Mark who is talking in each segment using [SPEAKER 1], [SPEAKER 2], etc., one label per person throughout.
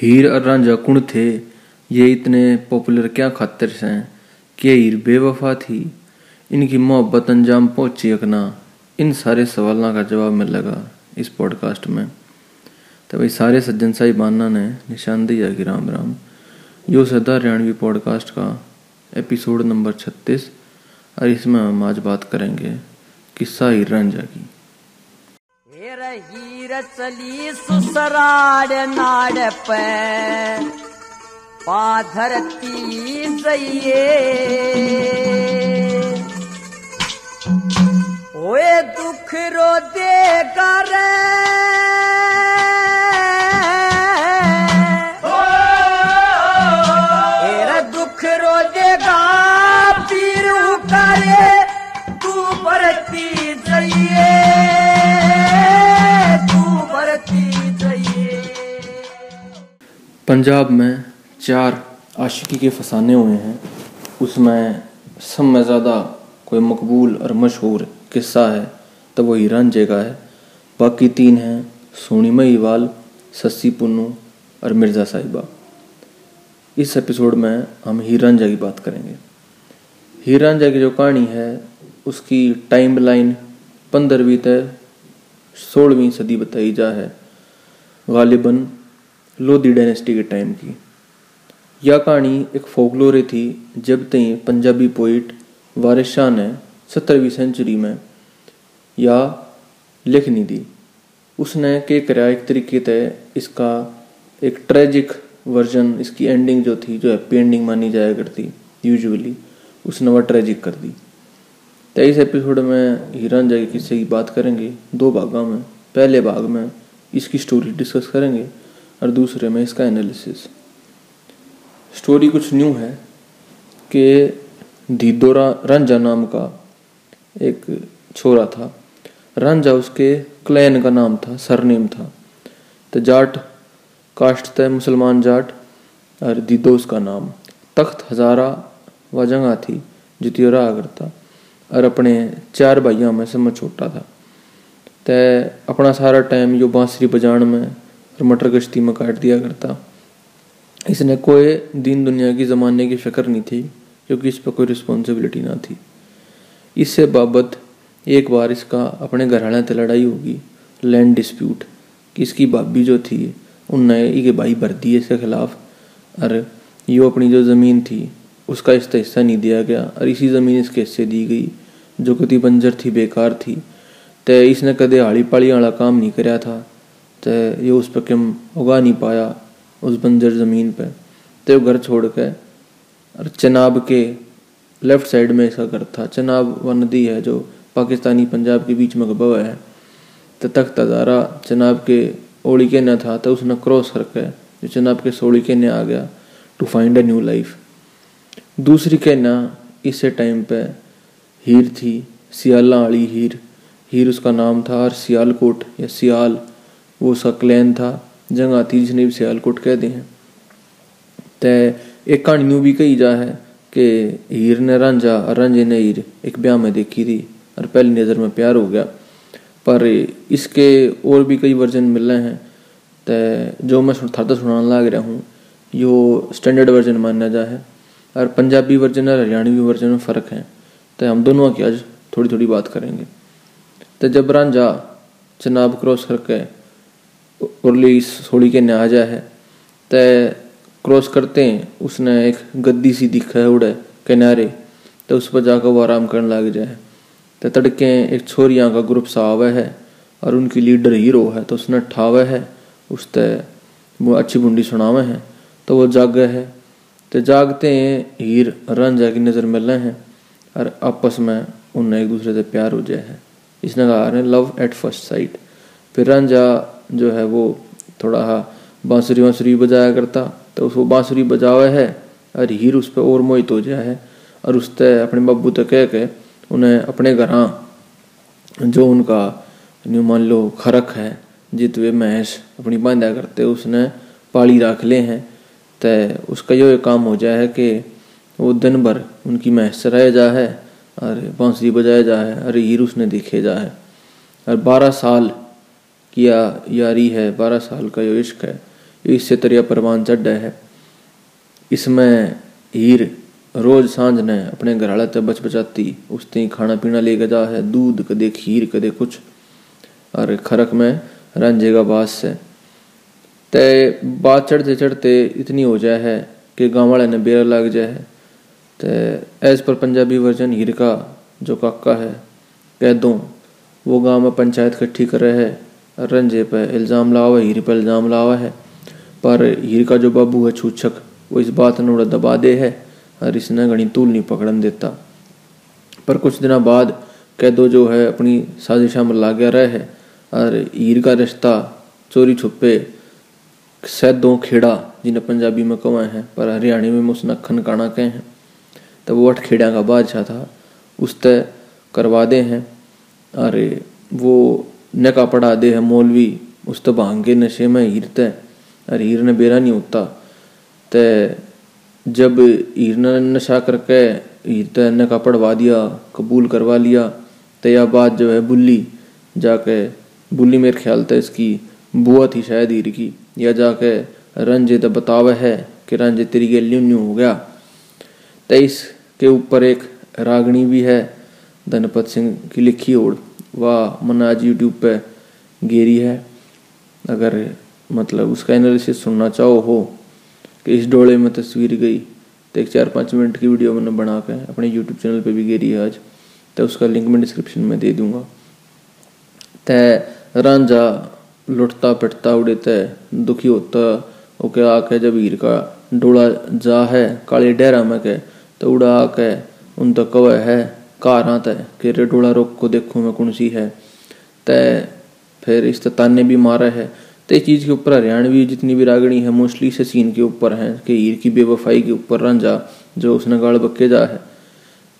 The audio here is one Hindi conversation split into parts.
[SPEAKER 1] हीर और रांझा कुण थे? ये इतने पॉपुलर क्या खातिर से क्या हीर बेवफा थी। इनकी मोहब्बत अंजाम पहुँची अकना इन सारे सवालों का जवाब मिल लगा इस पॉडकास्ट में। तो भाई सारे सज्जन साहिबाना ने निशान दिया कि राम राम। यो सदा हरियाणवी पॉडकास्ट का एपिसोड नंबर छत्तीस। और इसमें हम आज बात करेंगे किस्सा हीर रांझा की।
[SPEAKER 2] हीर चली सुसराड नाड पे पाधरती जइए
[SPEAKER 1] पंजाब में चार आशिकी के फसाने हुए हैं। उसमें सब में ज़्यादा कोई मकबूल और मशहूर किस्सा है तो वो हीरांझे का है। बाकी तीन हैं सोनी महिवाल, सस्सी पुन्नू और मिर्ज़ा साहिबा। इस एपिसोड में हम हीरांझा की बात करेंगे। हीरांझा की जो कहानी है, उसकी टाइम लाइन पंद्रहवीं तय सोलहवीं सदी बताई जा है। गालिबन लोधी डायनेस्टी के टाइम की। यह कहानी एक फोकलोरे थी, जब तई पंजाबी पोइट वारिस शाह ने सत्रहवीं सेंचुरी में या लिखनी दी। उसने के कराया एक तरीके से इसका एक ट्रेजिक वर्जन इसकी एंडिंग जो थी, जो हैप्पी एंडिंग मानी जाया करती यूजुअली उसने वह ट्रेजिक कर दी। तो इस एपिसोड में हीरान के किस्से की बात करेंगे, दो भागों में। पहले भाग में इसकी स्टोरी डिस्कस करेंगे और दूसरे में इसका एनालिसिस स्टोरी कुछ न्यू है कि धीदोरा रंजा नाम का एक छोरा था। रंजा उसके क्लैन का नाम था सरनेम था। तो जाट कास्ट था मुसलमान जाट और दीदो उसका नाम। तख्त हजारा व जगह थी, जितियो रहा करता और अपने चार भाइयों में से मैं छोटा था। तय अपना सारा टाइम यो बांसुरी बजाण में और मटर गश्ती में काट दिया करता। इसने कोई दीन दुनिया की ज़माने की फ़िक्र नहीं थी, क्योंकि इस पर कोई रिस्पॉन्सिबिलिटी ना थी। इससे बाबत एक बार इसका अपने घर वाले लड़ाई होगी। लैंड डिस्प्यूट कि इसकी भाभी जो थी, उनने के भाई भर दिए इसके खिलाफ। और यो अपनी जो ज़मीन थी, उसका इसका हिस्सा नहीं दिया गया। और इसी ज़मीन इसके हिस्से दी गई, जो कति बंजर थी, बेकार थी। तो इसने कदे हाड़ी पाड़ी वाला काम नहीं कराया था। तो ये उस पर कम उगा नहीं पाया उस बंजर ज़मीन पर तो घर छोड़ के और चनाब के लेफ़्ट साइड में इसका घर था। चनाब वह नदी है जो पाकिस्तानी पंजाब के बीच में गबा है। तो तख्त हजारा चनाब के ओड़ी के न था तो उसने क्रॉस करके जो चनाब के सोड़ी के ने आ गया to find a new life दूसरी के ना इसे टाइम पे हीर थी, सियाला वाली हीर। हीर उसका नाम था और सियालकोट या सियाल। वो उसका क्लैन था जगह थी जिसने भी सियालकोट कह दी हैं। ते एक कहानी भी कही जा है कि हीर ने रांझा और रांझे ने हीर एक ब्याह में देखी थी और पहली नज़र में प्यार हो गया। पर इसके और भी कई वर्जन मिल रहे हैं। तो जो मैं था तो सुनाने लग रहा हूँ, यो स्टैंडर्ड वर्जन माना जा है और पंजाबी वर्जन और हरियाणवी वर्जन में फ़र्क है। तो हम दोनों की आज थोड़ी थोड़ी बात करेंगे। तो जब रांझा चनाब क्रॉस करके उर्ली सोड़ी के न्या जा है। तय क्रॉस करते हैं। उसने एक गद्दी सी दिखा है उड़े किनारे तो उस पर जाकर वो आराम करने लग जाए। तो तड़के एक छोरियाँ का ग्रुप सा आवे है और उनकी लीडर हीरो है तो उसने ठावे है। उस तय वो अच्छी बुंडी सुनावे है तो वो जागे है। तो जागते हैं, हीर रांझा की नज़र मिल रहे हैं और आपस में उन्हें एक दूसरे से प्यार हो जाए है। इसने कहा लव एट फ़र्स्ट साइट फिर रांझा जो है वो थोड़ा बांसुरी वांसुरी बजाया करता तो उसको बांसुरी बजावा है, और हीर उस पर और मोहित हो जाए है, और उस तय अपने बाबू तक कह के उन्हें अपने घर जो उनका न्यू मान लो खरक है जित वे महस अपनी बांधा करते उसने पाली रख ले हैं तय उसका यो काम हो जाए है कि वो दिन भर उनकी महस चराया जा है और बांसुरी बजाया जा है और हीर उसने देखे जा है और बारह साल किया यारी है, बारह साल का जो इश्क है इससे तरिया परवान चढ़ है। इसमें हीर रोज साँझ ने अपने घर वाले तक बच बचाती, उसते खाना पीना लेके जा है, दूध कदे खीर कदे कुछ। और खरक में रंजेगा बास से ते बात चढ़ते चढ़ते इतनी हो जाए है कि गाँव वाले ने बेरा लग जाए है। तो एज पर पंजाबी वर्जन हीर का जो काका है, कह दूँ, वो गाँव में पंचायत इकट्ठी कर रहे है रंजे पे इल्ज़ाम लावा हीर पर इल्ज़ाम लावा है। पर हीर का जो बाबू है, छूछक, वो इस बात ने उड़ा दबा दे है। और इसने घनी तूल नहीं पकड़न देता। पर कुछ दिनों बाद कैदो जो है, अपनी साजिशा में ला गया रहे है। और हीर का रिश्ता चोरी छुपे सैदों खेड़ा, जिन्हें पंजाबी में कवा हैं, पर हरियाणी में उसने खनकाना कहे हैं। तो वो अठ खेड़ा का बादशाह था उस तय करवा दे हैं। अरे, वो नका पढ़ा दे है मौलवी, उस तो भाँग के नशे में हीर तय अरे हीर ने बेरा नहीं होता। तय जब हीर ने नशा करके हीर तय नका पढ़वा दिया, कबूल करवा लिया तो यह बात जो है बुल्ली, जाके बुल्ली मेरे ख्याल था इसकी बुआ थी शायद हीर की, या जाके रंजे तो बतावा है कि रंजे तेरी गेल न्यू न्यू हो गया। तेईस इसके ऊपर एक रागणी भी है, धनपत सिंह की लिखी ओढ़ वह मन आज यूट्यूब पे गेरी है। अगर मतलब उसका एनालिसिस सुनना चाहो हो, कि इस डोले में तस्वीर गई तो एक चार पाँच मिनट की वीडियो मैंने बना के अपने यूट्यूब चैनल पे भी गेरी है आज। तो उसका लिंक मैं डिस्क्रिप्शन में दे दूँगा। तय रांझा लुटता पिटता उड़े तय दुखी होता, ओके आके जब हीर का डोला जा है काले डेरा में के तो उड़ा आके उन तो कव है। कि रे डोला रोक को देखूँ मैं कौन सी है तय फिर इस ताने भी मारा है तो इस चीज़ के ऊपर हरियाणवी जितनी भी रागणी है मोस्टली से सीन के ऊपर है कि हीर की बेवफाई के ऊपर रांझा जो उसने गाड़ बक्के जा है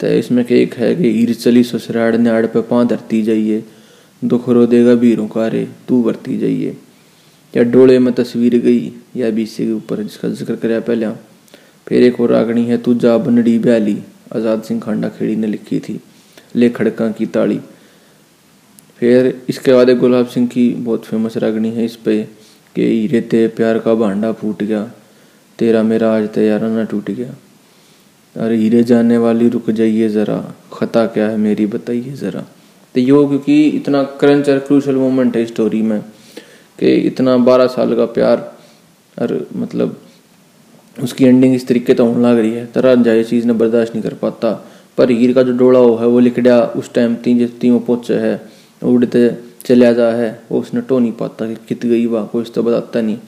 [SPEAKER 1] तो इसमें एक है कि हीर चली ससुराड़ ने आड़ पे पाँ धरती जाइए दुख रो देगा बीरों का रे तू भरती जाइए या डोले में तस्वीर गई या बीसी के ऊपर जिसका ज़िक्र कराया पहले फिर एक और रागणी है तू जा बनड़ी ब्याली आज़ाद सिंह खांडा खेड़ी ने लिखी थी, ले खड़का की ताड़ी। फिर इसके बाद एक गुलाब सिंह की बहुत फ़ेमस रागणी है इस पे, कि हीरे ते प्यार का भांडा फूट गया, तेरा मेरा आज तैयारा ना टूट गया। अरे हीरे जाने वाली रुक जाइए ज़रा, खता क्या है मेरी बताइए ज़रा। तो यो क्योंकि इतना क्रंच और क्रूशल मोमेंट है स्टोरी में, कि इतना बारह साल का प्यार, और मतलब उसकी एंडिंग इस तरीके तो होने लग रही है। तरह जाए चीज़ ने बर्दाश्त नहीं कर पाता। पर हीर का जो डोला हो है, वो लिखड़ा उस टाइम तीन जिस तीन पहुँचे है, उड़ते चलिया जा है, वो उसने टो नहीं पाता कि कित गई वाह, कोई तो बताता नहीं।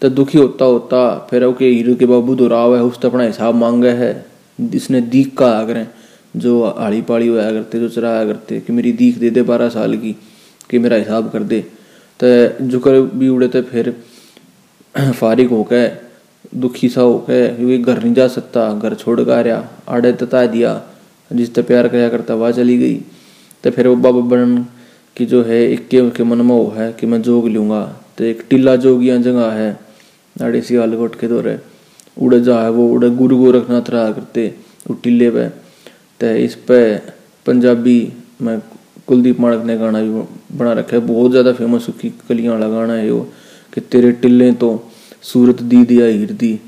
[SPEAKER 1] तो दुखी होता होता फिर ओके हीरो के बाबू दोहराव है उसने अपना हिसाब मांगा है। इसने दीख का आग्रह जो आड़ी पाड़ी होया करते, जो चराया करते, कि मेरी दीख दे दे बारह साल की, कि मेरा हिसाब कर दे। तो जुकर भी उड़े तो फिर फारिग होके दुखी सा होके क्योंकि घर नहीं जा सकता, घर छोड़ कर रहा, आड़े तता दिया, जिस जिससे प्यार कराया करता वह चली गई। तो फिर वो बाबा बन की जो है, इक्के उनके मन में वो है कि मैं जोग लूँगा। तो एक टीला जोगिया जगह है आड़े सी हाल घोट के दौरे उड़े जा है वो, उड़े गुरु गोरखनाथ रहा करते वो टीले पे। तो इस पे पंजाबी में कुलदीप माणक ने गाना भी बना रखा है। बहुत ज़्यादा फ़ेमस उसकी कलियाँ वाला गाना है वो, कि तेरे टिल्ले तो सूरत दी दिया हीर दी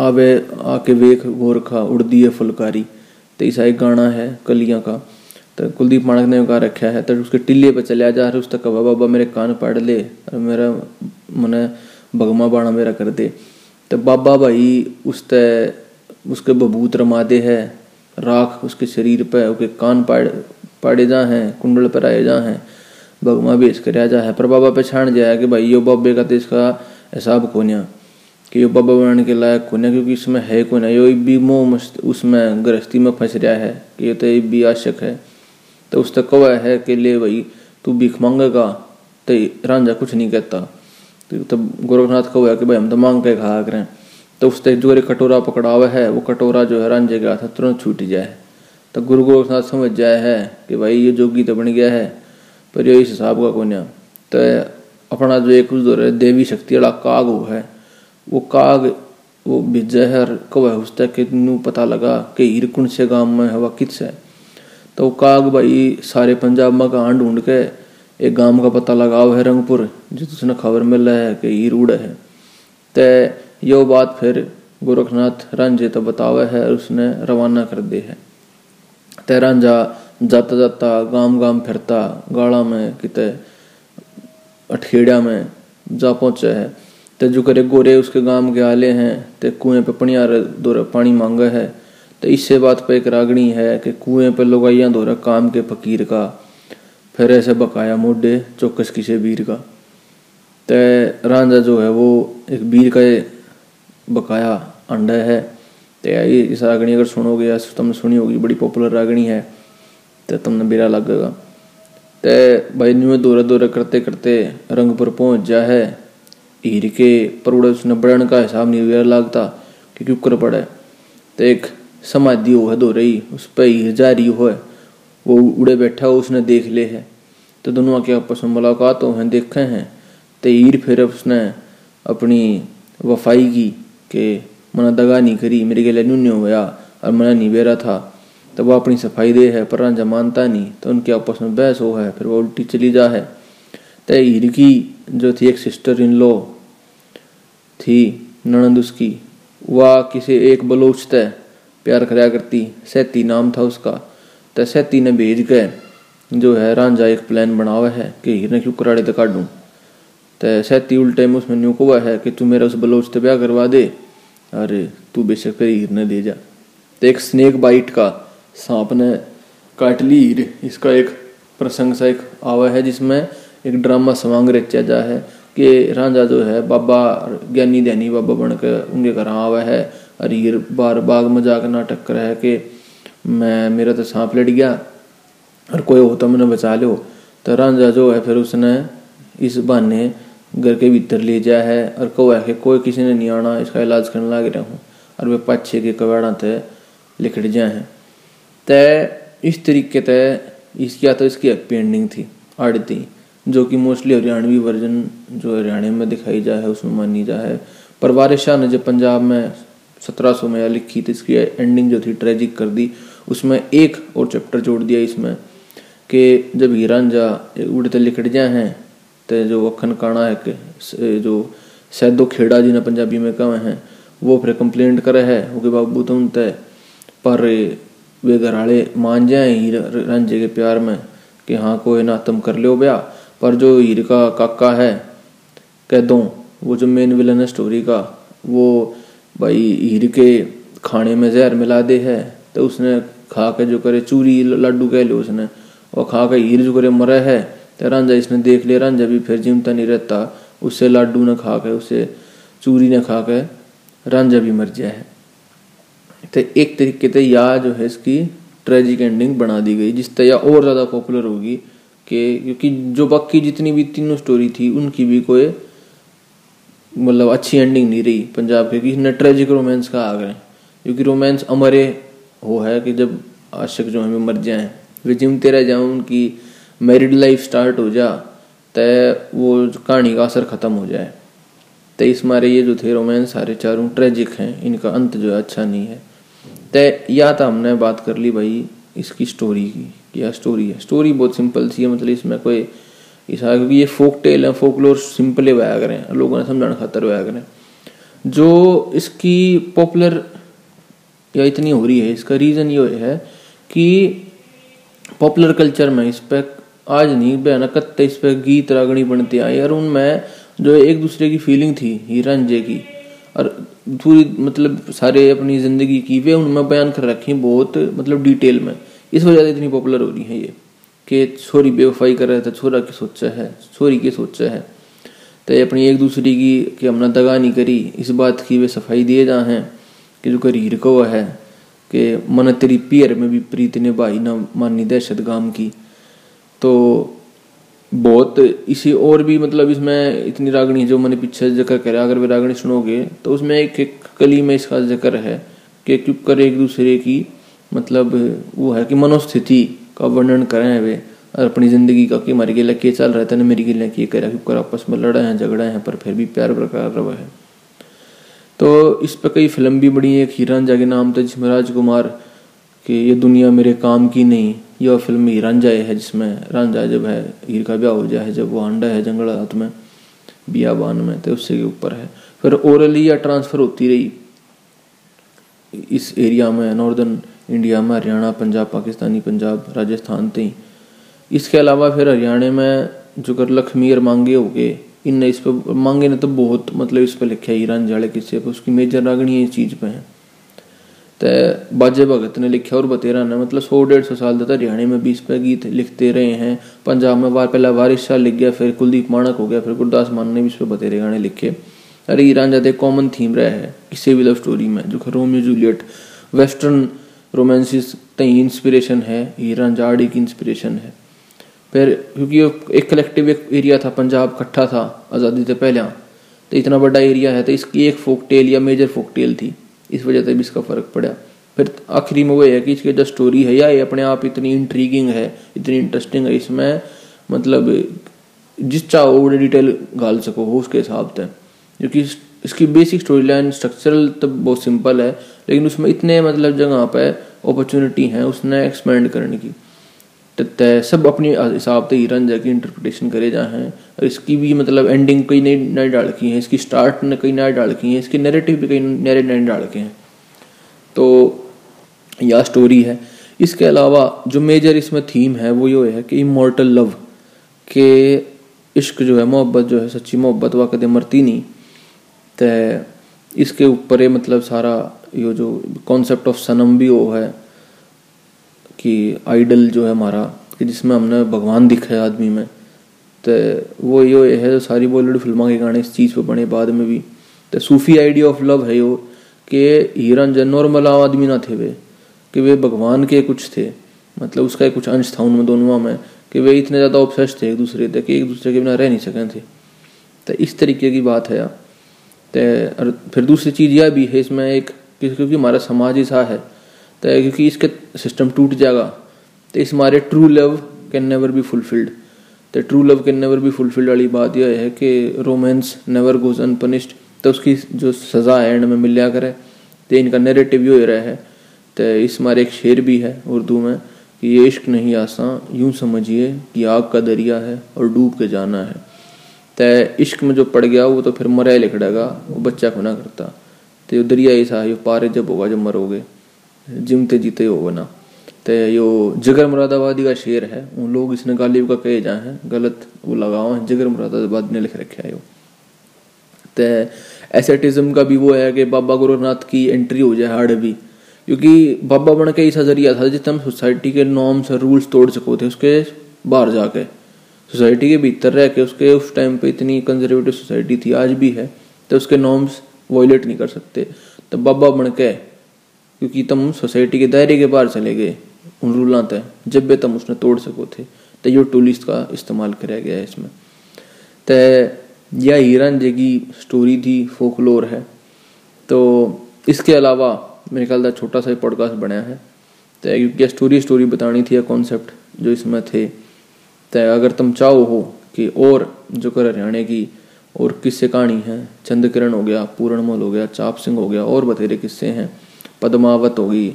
[SPEAKER 1] आवे आके वेख गोरखा उड़दी है फुलकारी तो एक गाना है कलियाँ का तो कुलदीप माणक ने गा रखा है तो उसके टिल्ले पे चलिया जा रहा उस तक कहा बाबा मेरे कान पढ़ ले और मेरा मन भगमा बाणा मेरा कर दे तो बाबा भाई उस उसके बबूत रमा दे है राख उसके शरीर पे उसके कान पाड़ पाड़े जा हैं कुंडल पर आए जा हैं भगवा बेच कर आ जा है पर बाबा पछाण जाए कि भाई यो बाबे का तो इसका हिसाब खोनिया, कि यो बाबा बनाने के लायक खोनिया, क्योंकि इसमें है कोना यो भी मोह मस्त, उसमें गृहस्थी में फंस रहा है, कि ये तो भी आशक है। तो उस तक कवा है कि ले भाई, तू भीख मांगेगा तो रांझा कुछ नहीं कहता। तो तब गोरखनाथ कहो है कि भाई हम तो मांग के खा करें तो उस तक जो कटोरा पकड़ा हुआ है, वो कटोरा जो है रांझे का था तुरंत छूट जाए। तो गुरु गोरखनाथ समझ जाए है कि भाई ये जोगी तो बन गया है, पर ये इस हिसाब का कोन्या तो अपना जो एक उस देवी शक्ति वाला काग वो है, वो काग, वो भिजा है और कब है उस तक पता लगा कि हीरकुंड से गाँव में हवा कित से तो काग भाई सारे पंजाब में कहाँ ढूंढ के एक गाँव का पता लगाओ है रंगपुर जिसने खबर मिल रहा है कि हीर उड़ है। ते यो बात फिर गोरखनाथ रांझे तो बतावे है, उसने रवाना कर दे है। ते रांझा जाता जाता गाँव गाँव फिरता गाड़ा में किते अठखेड़ा में जा पहुँचे है। ते जो करे गोरे उसके गाँव के आले हैं, ते कुएँ पे पनियार दो पानी मांगे है। तो इससे बात पे एक रागणी है कि कुएँ पे लोगाइया दो काम के फकीर का। फिर ऐसे बकाया मोडे चौकस किसे वीर का। ते रांझा जो है वो एक वीर का बकाया अंडा है। ते इस रागणी अगर सुनोगे या तुमने सुनी होगी, बड़ी पॉपुलर रागणी है। तो तुमने बेरा लगेगा। ते भाई न्यू दौरे दौरे करते करते रंगपुर पहुँच जा है। हीर के परोड़े उसने बढ़न का हिसाब नहीं हुआ लगता कि क्यों कर पड़े। तो एक समाधि हो है दो रही उस पर हीर जा रही हो है वो उड़े बैठा हो उसने देख ले है। तो दोनों के आपस में मुलाकात हो हैं, देखे हैं। तो हीर फिर उसने अपनी वफाई की कि मना दगा नहीं करी, मेरे गले न्यून्य होया और मना नहीं बेरा था। तो वह अपनी सफ़ाई दे है, पर रांझा मानता नहीं। तो उनके आपस में बहस हो है, फिर वो उल्टी चली जा है। तो हीर की, जो थी एक सिस्टर इन लो थी ननंद उसकी। वह किसी एक बलोच तय प्यार कराया करती, सैती नाम था उसका। तो सैती ने भेज के, जो है रांझा एक प्लान बना हुआ है, कि हीर ने क्यों कराड़े तो काटूँ। तो सैती उल्टे में उसमें न्यू हुआ है, कि तू मेरा उस बलोच से ब्याह करवा दे। अरे, तू बेशक फिर हीर ने दे जा। तो एक स्नेक बाइट का सांप ने काट ली इसका एक प्रसंग सा एक आवा है, जिसमें एक ड्रामा समांग रचा जा है कि रांझा जो है, बाबा ज्ञानी ध्यानी बाबा बनकर उनके घर आवा है और हीर बार बाग में जाकर नाटक कर है कि मैं, मेरा तो सांप लड़ गया और कोई हो तो मैंने बचा लो। तो रांझा जो है, फिर उसने इस बहाने घर के भीतर ले जाया है और कहो है कि कोई किसी ने नहीं आना, इसका इलाज करने लग रहा। हूँ और वे पाछे के कबाड़ा थे लिखट जाए हैं। तय इस तरीके तय इसकी या तो इसकी हैप्पी एंडिंग थी आड़ती जो कि मोस्टली हरियाणवी वर्जन जो हरियाणा में दिखाई जा है, उसमें मानी जा है। पर वारिस शाह ने जब पंजाब में सत्रह सौ में लिखी तो इसकी एंडिंग जो थी ट्रेजिक कर दी। उसमें एक और चैप्टर जोड़ दिया इसमें कि जब हीरांझा उड़ते लिखट जाए हैं तो जो अखन काना है जो सैदो खेड़ा जी ने पंजाबी में कहे हैं, वो फिर कंप्लेंट करे है, वो कि बाबू तुम तय पर वे घर वाले मान जाए हीर रांझे के प्यार में, कि हाँ कोई ना तुम कर लो ब्याह पर जो हीर का काका है, कह दो, वो जो मेन विलन है स्टोरी का, वो भाई हीर के खाने में जहर मिला दे है तो उसने खा के जो करे चूरी लड्डू कह लो उसने, और खा के हीर जो करे मरे है तो रांझा इसने देख लिया, रांझा भी फिर जिमता नहीं रहता उससे लाडू ने खा के, उसे चूरी ने खा के रांझा भी मर जाए तो एक तरीके से या जो है इसकी ट्रेजिक एंडिंग बना दी गई, जिस तरह और ज़्यादा पॉपुलर होगी कि, क्योंकि जो बाकी जितनी भी तीनों स्टोरी थी, उनकी भी कोई मतलब अच्छी एंडिंग नहीं रही पंजाब के इसने ट्रेजिक रोमांस का आ गए क्योंकि रोमांस अमरे हो है कि जब आशिक जो हमें मर जाए। वे जिमते रह जाए उनकी मैरिड लाइफ स्टार्ट हो जा तय वो कहानी का असर खत्म हो जाए। तो इस मारे ये जो थे रोमांस सारे चारों ट्रेजिक हैं, इनका अंत जो है अच्छा नहीं है। तय, या तो हमने बात कर ली भाई इसकी स्टोरी की क्या स्टोरी है। स्टोरी बहुत सिंपल सी है मतलब इसमें कोई ऐसा क्योंकि ये फोक टेल है फोकलोर सिंपल ही वाया करें, लोगों ने समझाने खातर वाया करें। जो इसकी पॉपुलर या इतनी हो रही है, इसका रीज़न ये है कि पॉपुलर कल्चर में इस पर आज नहीं बयाना कत्ते इस पर गीत रागणी बनते आए। और उनमें जो एक दूसरे की फीलिंग थी हीरंजे की, और पूरी मतलब सारे अपनी ज़िंदगी की वे उनमें बयान कर रखी बहुत मतलब डिटेल में। इस वजह से इतनी पॉपुलर हो रही है ये, कि छोरी बेवफाई कर रहे थे, छोरा की सोचा है छोरी की सोचा है। तो अपनी एक दूसरे की, कि हमने दगा नहीं करी, इस बात की वे सफ़ाई दिए जा हैं, कि जो करीर को है, कि मन तेरी पियर में भी प्रीत ने भाई ना मानी दहशत गाम की। तो बहुत इसी और भी मतलब इसमें इतनी रागणी जो मैंने पीछे ज़िक्र करा, अगर वे रागणी सुनोगे तो उसमें एक एक कली में इसका ज़िक्र है कि क्यों कर एक दूसरे की मतलब वो है कि मनोस्थिति का वर्णन करें वे, और अपनी ज़िंदगी का कि हमारे गिला के चल रहा था ना मेरी गिला के करा क्योंकि आपस में लड़े हैं, झगड़े हैं, पर फिर भी प्यार बरकरार रहा है। तो इस पर कई फ़िल्म भी बड़ी एक हीरान जागे नाम था, जिसमें राजकुमार कि ये दुनिया मेरे काम की नहीं यह फ़िल्म ही रांझा है जिसमें रांझा जब है हीर का ब्याह हो जाए जब वो अंडा है जंगल हाथ में, बियाबान में तो उससे के ऊपर है। फिर ओरली या ट्रांसफ़र होती रही। इस एरिया में नॉर्दर्न इंडिया में, हरियाणा, पंजाब, पाकिस्तानी पंजाब, राजस्थान थे इसके अलावा फिर हरियाणा में जो कर लक्ष्मी और मांगे हो गए। इन इस पर मांगे ने तो बहुत मतलब इस पर लिखे ईरान जाले किस्से पर उसकी मेजर रागणी इस चीज़ पे है। तो बाजे भगत ने लिखा और बतेरा ने मतलब सौ डेढ़ सौ साल तक हरियाणा में बीस पे गीत लिखते रहे हैं। पंजाब में बार पहला वारिस शाह लिख गया, फिर कुलदीप माणक हो गया, फिर गुरदास मान ने भी इस पर बतेरे गाने लिखे। अरे ईरान जाते कॉमन थीम रहा है, किसी भी लव स्टोरी में, जो रोमियो जूलियट वेस्टर्न रोमांसिस तई इंस्पिरेशन है, ईरान जाड़ी की इंस्पिरेशन है। फिर क्योंकि एक कलेक्टिव एक एरिया था, पंजाब इकट्ठा था, आज़ादी से पहले तो इतना बड़ा एरिया है तो इसकी एक फोक टेल या मेजर फोक टेल थी। इस वजह से भी इसका फ़र्क पड़ा। फिर आखिरी में वो है कि इसकी जो स्टोरी है, या ये अपने आप इतनी इंट्रीगिंग है, इतनी इंटरेस्टिंग है, इसमें मतलब जिस चाहो वो डिटेल गाल सको, हो उसके हिसाब से। क्योंकि इसकी बेसिक स्टोरी लाइन स्ट्रक्चरल तो बहुत सिंपल है, लेकिन उसमें इतने मतलब जगह पर अपॉर्चुनिटी हैं, उसने एक्सपेंड करने की। तय सब अपने हिसाब से हीरन जाके इंटरप्रिटेशन करे जा हैं। इसकी भी मतलब एंडिंग कई नई नए डाल की हैं, इसकी स्टार्ट ने कई नए डाल की हैं, इसके नैरेटिव भी कई नए नए डाल के हैं। तो यह स्टोरी है। इसके अलावा जो मेजर इसमें थीम है, वो ये है कि इमोर्टल लव के इश्क जो है, मोहब्बत जो है, सच्ची मोहब्बत वह कदम मरती नहीं तो इसके ऊपर मतलब सारा ये जो कॉन्सेप्ट ऑफ़ सनम भी वो है। कि आइडल जो है हमारा, कि जिसमें हमने भगवान दिखा आदमी में। तो वो ये है जो सारी बॉलीवुड फ़िल्मों के गाने इस चीज़ पे बने बाद में भी। तो सूफी आइडिया ऑफ़ लव है यो कि हीरन जो नॉर्मल आदमी ना थे वे, कि वे भगवान के कुछ थे। मतलब उसका कुछ अंश था उनमें, दोनों में, कि वे इतने ज़्यादा ऑब्सेस थे एक दूसरे थे कि एक दूसरे के बिना रह नहीं सके थे। तो इस तरीके की बात है। तो फिर दूसरी चीज़ यह भी है, इसमें एक क्योंकि हमारा समाज ऐसा है तो क्योंकि इसके सिस्टम टूट जाएगा तो इस मारे true love can never be fulfilled तो true love can never be fulfilled वाली बात यह है कि रोमांस नेवर गोज अनपनिश्ड तो उसकी जो सज़ा है एंड में मिल लिया करे तो इनका नेरेटिव यो रहा है। तो इस मारे एक शेर भी है उर्दू में कि ये इश्क नहीं आसान, यूँ समझिए कि आग का दरिया है और डूब के जाना है। तो इश्क में जो पड़ गया, वो तो फिर मरा लिखड़ेगा वो बच्चा को ना करता? तो दरिया ऐसा है पारे जब होगा, जब मरोगे। जिमते जीते हो ना। तो यो जगर मुरादाबादी का शेर है, उन लोग इसने गालिब का कहे जाए हैं, गलत वो लगाओ है, जगर मुरादाबाद ने लिख रखे है यो। तो एसेटिज्म का भी वो है कि बाबा गुरुनाथ की एंट्री हो जाए हार्ड भी, क्योंकि बाबा बन के ऐसा ज़रिया था जितना सोसाइटी के नॉर्म्स और रूल्स तोड़ सको थे, उसके बाहर जाके। सोसाइटी के भीतर रह के उसके उस टाइम पे इतनी कंजर्वेटिव सोसाइटी थी, आज भी है तो उसके नॉर्म्स वॉयलेट नहीं कर सकते। तो बाबा बन के क्योंकि तुम सोसाइटी के दायरे के बाहर चले गए, उन रूल तय, जब भी तुम उसने तोड़ सको थे तो ये टूलिस्ट का इस्तेमाल कराया गया है इसमें। तो यह हीरन की स्टोरी थी, फोकलोर है। तो इसके अलावा मेरे ख्याल छोटा सा पॉडकास्ट बनाया है। तो क्योंकि स्टोरी स्टोरी बतानी थी या कॉन्सेप्ट जो इसमें थे। तो अगर तुम चाहो हो कि और जो कर हरियाणा की, और किस्से कहानी है चंद किरण हो गया पूरणमल हो गया, चाप सिंह हो गया, और बतेरे किस्से हैं पद्मावत होगी।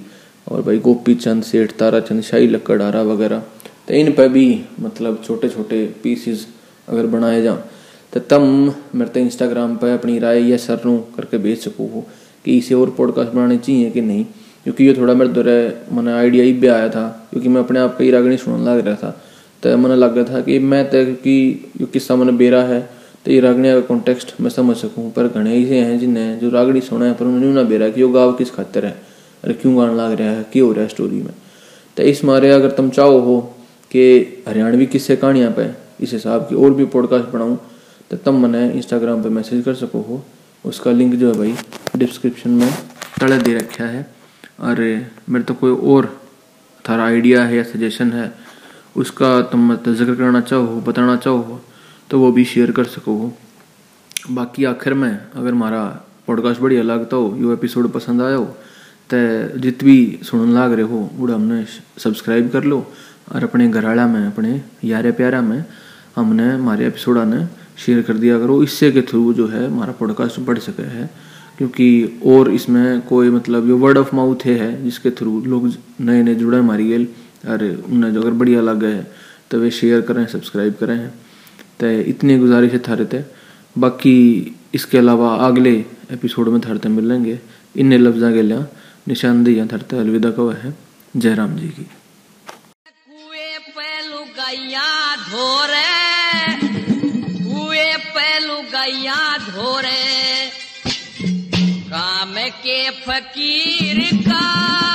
[SPEAKER 1] और भाई गोपी चंद, सेठ तारा चंद, शाही लक्कड़हारा वगैरह। तो इन पर भी मतलब छोटे छोटे पीसीज अगर बनाए जाओ तो तम मेरे तो इंस्टाग्राम पर अपनी राय या सर करके भेज सको कि इसे और पॉडकास्ट बनाने चाहिए कि नहीं? क्योंकि ये थोड़ा मेरे दौरे मैंने आइडिया ही भी आया था, क्योंकि मैं अपने आप का ही रागणी सुनने लग रहा था। तो मैंने लग रहा था कि मैं तो कि जो किस्सा मैंने बेरा है तो ये रागणी का कॉन्टेक्स्ट मैं समझ सकूँ, पर घने ऐसे हैं जिन्हें जो रागड़ी सुना है, पर उन्होंने ना बेरा कि वो गाँव किस खातर है? अरे क्यों गाना लग रहा है? क्यों हो रहा है स्टोरी में? तो इस मारे अगर तुम चाहो हो कि हरियाणवी किस्से कहानियाँ पे, इस हिसाब की और भी पॉडकास्ट बनाऊँ तो तुम मैंने इंस्टाग्राम पर मैसेज कर सको हो। उसका लिंक जो है भाई डिस्क्रिप्शन में तड़े दे रखा है। और मेरे तो कोई और थारा आइडिया है या सजेशन है, उसका तुम ज़िक्र करना चाहो बताना चाहो तो वो भी शेयर कर सको हो बाकी आखिर में अगर हमारा पॉडकास्ट बढ़िया लगता हो, यो एपिसोड पसंद आया हो तो जित भी सुन लाग रहे हो वो हमने सब्सक्राइब कर लो। और अपने घर में, अपने यारे प्यारा में हमने हमारे एपिसोड ने शेयर कर दिया करो। इससे के थ्रू जो है हमारा पॉडकास्ट बढ़ सके है। क्योंकि और इसमें कोई मतलब ये वर्ड ऑफ़ माउथ है, जिसके थ्रू लोग नए नए जुड़े हमारी गेल अरे उन्हें जो अगर बढ़िया लग गए तो वे शेयर करें सब्सक्राइब करें। तो इतनी गुजारिश है थारे थे बाकी इसके अलावा अगले एपिसोड में थारते मिलेंगे। इन लफ्जा के लिया निशानदेही थारते अलविदा कवा है। जयराम जी की।
[SPEAKER 2] धोरे। काम के फकीर का